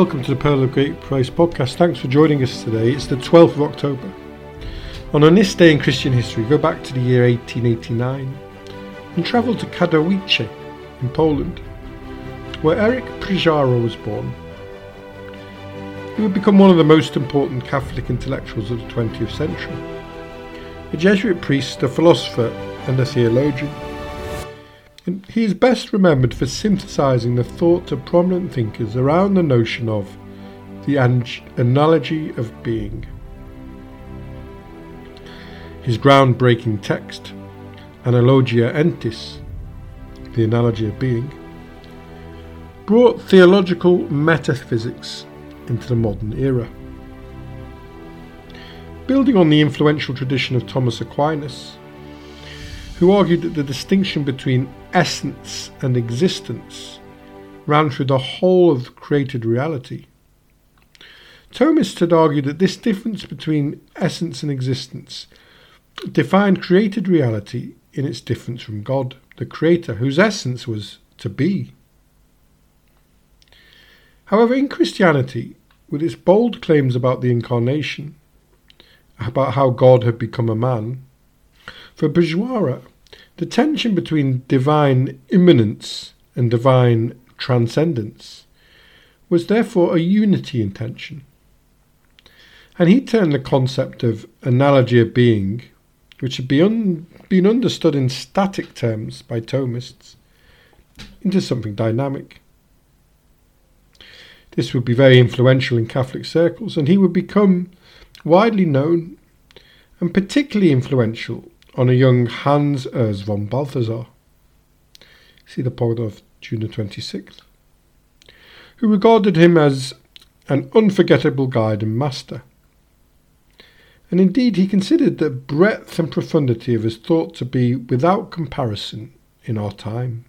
Welcome to the Pearl of Great Price podcast. Thanks for joining us today. It's the 12th of October. And on this day in Christian history, go back to the year 1889 and travel to Katowice in Poland, where Erich Przywara was born. He would become one of the most important Catholic intellectuals of the 20th century. A Jesuit priest, a philosopher, and a theologian. And he is best remembered for synthesizing the thoughts of prominent thinkers around the notion of the analogy of being. His groundbreaking text, Analogia Entis, the analogy of being, brought theological metaphysics into the modern era. Building on the influential tradition of Thomas Aquinas, who argued that the distinction between essence and existence ran through the whole of created reality. Thomists had argued that this difference between essence and existence defined created reality in its difference from God, the Creator, whose essence was to be. However, in Christianity, with its bold claims about the incarnation, about how God had become a man, for Przywara, the tension between divine immanence and divine transcendence was therefore a unity in tension. And he turned the concept of analogy of being, which had been, been understood in static terms by Thomists, into something dynamic. This would be very influential in Catholic circles, and he would become widely known and particularly influential on a young Hans Urs von Balthasar. See the poet of June the 26th, who regarded him as an unforgettable guide and master. And indeed, he considered the breadth and profundity of his thought to be without comparison in our time.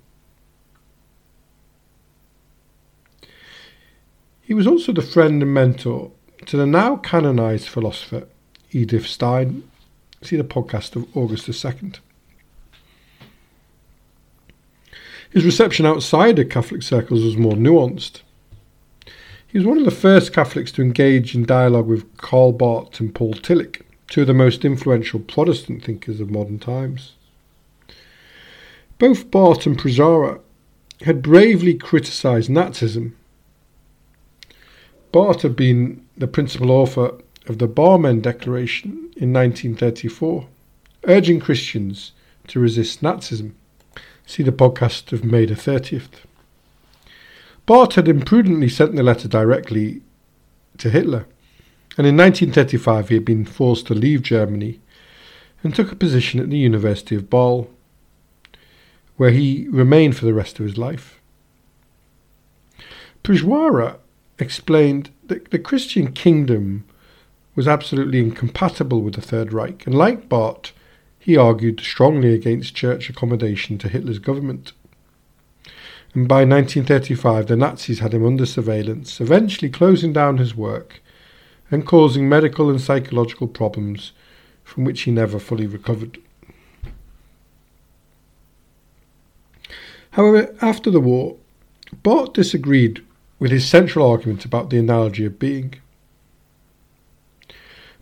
He was also the friend and mentor to the now canonized philosopher Edith Stein See the podcast of August the 2nd. His reception outside of Catholic circles was more nuanced. He was one of the first Catholics to engage in dialogue with Karl Barth and Paul Tillich, two of the most influential Protestant thinkers of modern times. Both Barth and Przywara had bravely criticised Nazism. Barth had been the principal author of the Barmen Declaration in 1934, urging Christians to resist Nazism. See the podcast of May the 30th. Barth had imprudently sent the letter directly to Hitler, and in 1935 he had been forced to leave Germany and took a position at the University of Basel, where he remained for the rest of his life. Przywara explained that the Christian kingdom was absolutely incompatible with the Third Reich, and like Barth, he argued strongly against church accommodation to Hitler's government. And by 1935, the Nazis had him under surveillance, eventually closing down his work and causing medical and psychological problems from which he never fully recovered. However, after the war, Barth disagreed with his central argument about the analogy of being.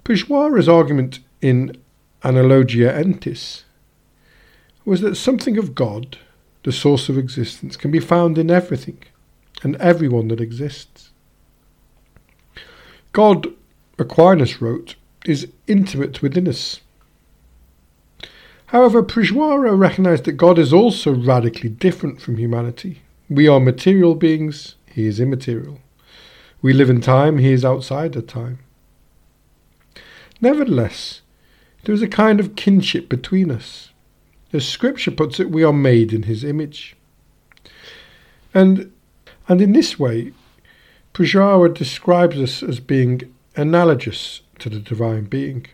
Przywara's argument in Analogia Entis was that something of God, the source of existence, can be found in everything and everyone that exists. God, Aquinas wrote, is intimate within us. However, Przywara recognized that God is also radically different from humanity. We are material beings, he is immaterial. We live in time, he is outside of time. Nevertheless, there is a kind of kinship between us. As Scripture puts it, we are made in His image. And, and in this way, Przywara describes us as being analogous to the divine being.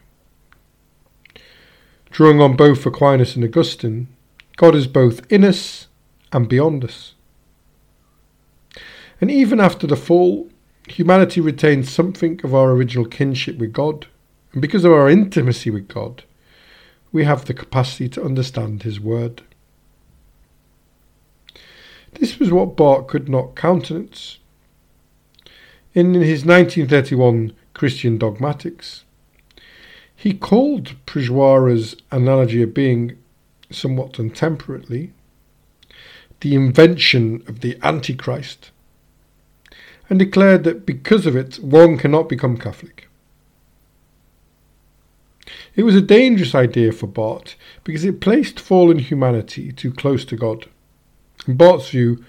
Drawing on both Aquinas and Augustine, God is both in us and beyond us. And even after the fall, humanity retains something of our original kinship with God. And because of our intimacy with God, we have the capacity to understand His Word. This was what Barth could not countenance. In his 1931 Christian Dogmatics, he called Przywara's analogy of being, somewhat untemperately, the invention of the Antichrist, and declared that because of it one cannot become Catholic. It was a dangerous idea for Barth because it placed fallen humanity too close to God. In Barth's view,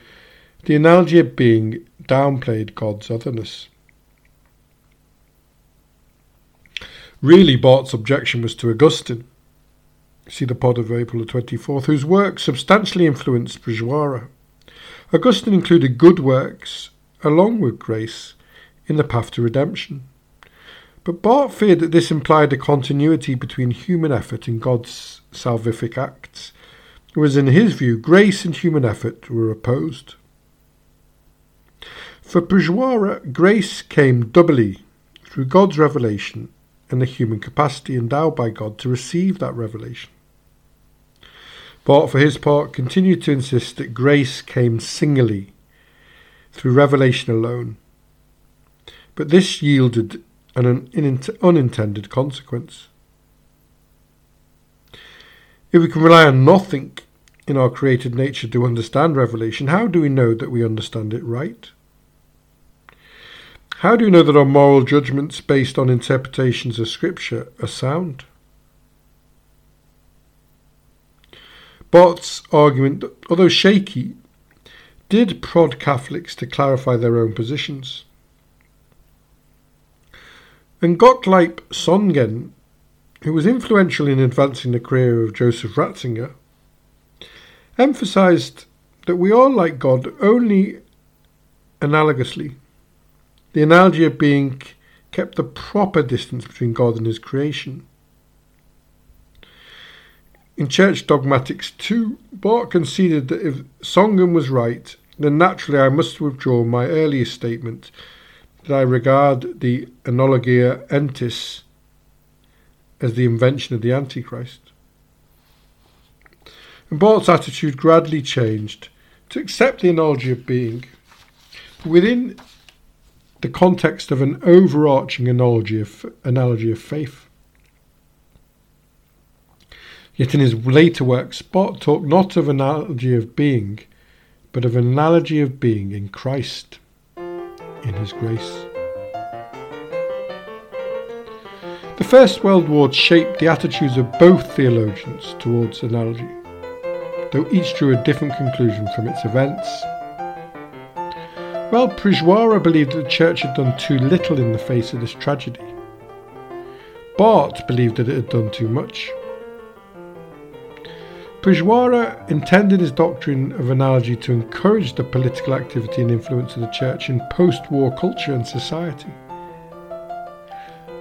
the analogy of being downplayed God's otherness. Really, Barth's objection was to Augustine, see the pod of April the 24th, whose work substantially influenced Przywara. Augustine included good works along with grace in the path to redemption. But Barth feared that this implied a continuity between human effort and God's salvific acts, whereas in his view, grace and human effort were opposed. For Przywara, grace came doubly through God's revelation and the human capacity endowed by God to receive that revelation. Barth, for his part, continued to insist that grace came singly through revelation alone. But this yielded an unintended consequence. If we can rely on nothing in our created nature to understand revelation, how do we know that we understand it right? How do we know that our moral judgments based on interpretations of Scripture are sound? Barth's argument, although shaky, did prod Catholics to clarify their own positions. And Gottlieb Söhngen, who was influential in advancing the career of Joseph Ratzinger, emphasized that we are like God only analogously the analogy of being kept the proper distance between God and his creation. In Church Dogmatics 2, Barth conceded that if Söhngen was right, then naturally I must withdraw my earlier statement that I regard the Analogia Entis as the invention of the Antichrist. And Barth's attitude gradually changed to accept the analogy of being. Within the context of an overarching analogy of, analogy of faith. Yet in his later works, Barth talked not of analogy of being, but of an analogy of being in Christ, in his grace. The First World War shaped the attitudes of both theologians towards analogy, though each drew a different conclusion from its events While Przywara believed that the church had done too little in the face of this tragedy. Barth believed that it had done too much. Przywara intended his doctrine of analogy to encourage the political activity and influence of the church in post war culture and society.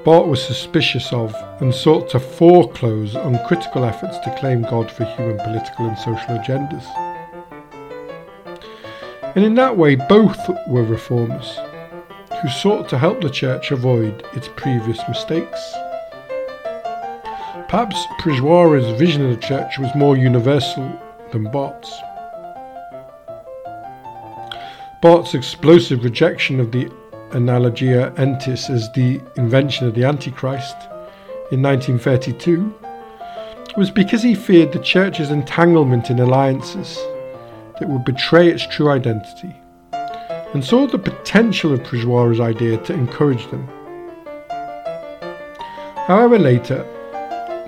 Barth was suspicious of and sought to foreclose uncritical efforts to claim God for human political and social agendas and in that way both were reformers who sought to help the church avoid its previous mistakes. Perhaps Przywara's vision of the church was more universal than Barth's. Barth's explosive rejection of the Analogia Entis as the invention of the Antichrist in 1932 was because he feared the church's entanglement in alliances that would betray its true identity, and saw the potential of Przywara's idea to encourage them. However, later,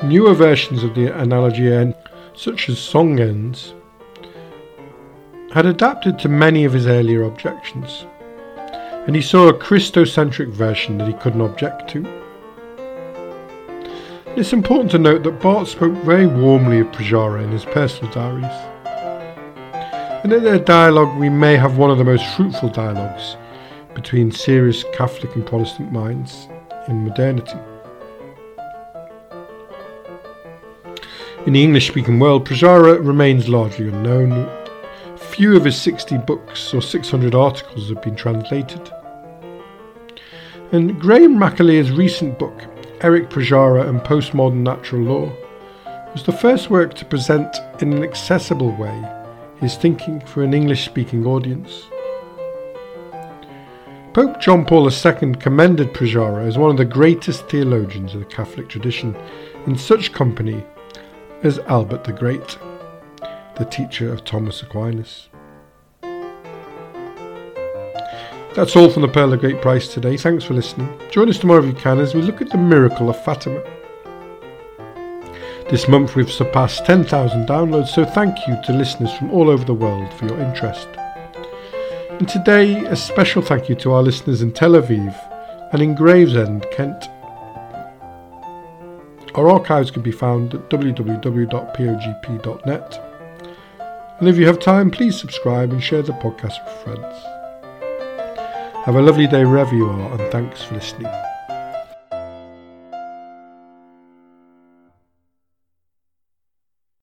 newer versions of the analogy, such as Söhngen's, had adapted to many of his earlier objections, and he saw a Christocentric version that he couldn't object to. It's important to note that Barth spoke very warmly of Przywara in his personal diaries. And in their dialogue, we may have one of the most fruitful dialogues between serious Catholic and Protestant minds in modernity. In the English speaking world, Przywara remains largely unknown. Few of his 60 books or 600 articles have been translated. And Graham McAleer's recent book, Erich Przywara and Postmodern Natural Law, was the first work to present in an accessible way his thinking for an English speaking audience. Pope John Paul II commended Przywara as one of the greatest theologians of the Catholic tradition, in such company as Albert the Great, the teacher of Thomas Aquinas. That's all from the Pearl of Great Price today. Thanks for listening. Join us tomorrow if you can as we look at the miracle of Fatima. This month we've surpassed 10,000 downloads, so thank you to listeners from all over the world for your interest. And today, a special thank you to our listeners in Tel Aviv and in Gravesend, Kent. Our archives can be found at www.pogp.net. And if you have time, please subscribe and share the podcast with friends. Have a lovely day wherever you are, and thanks for listening.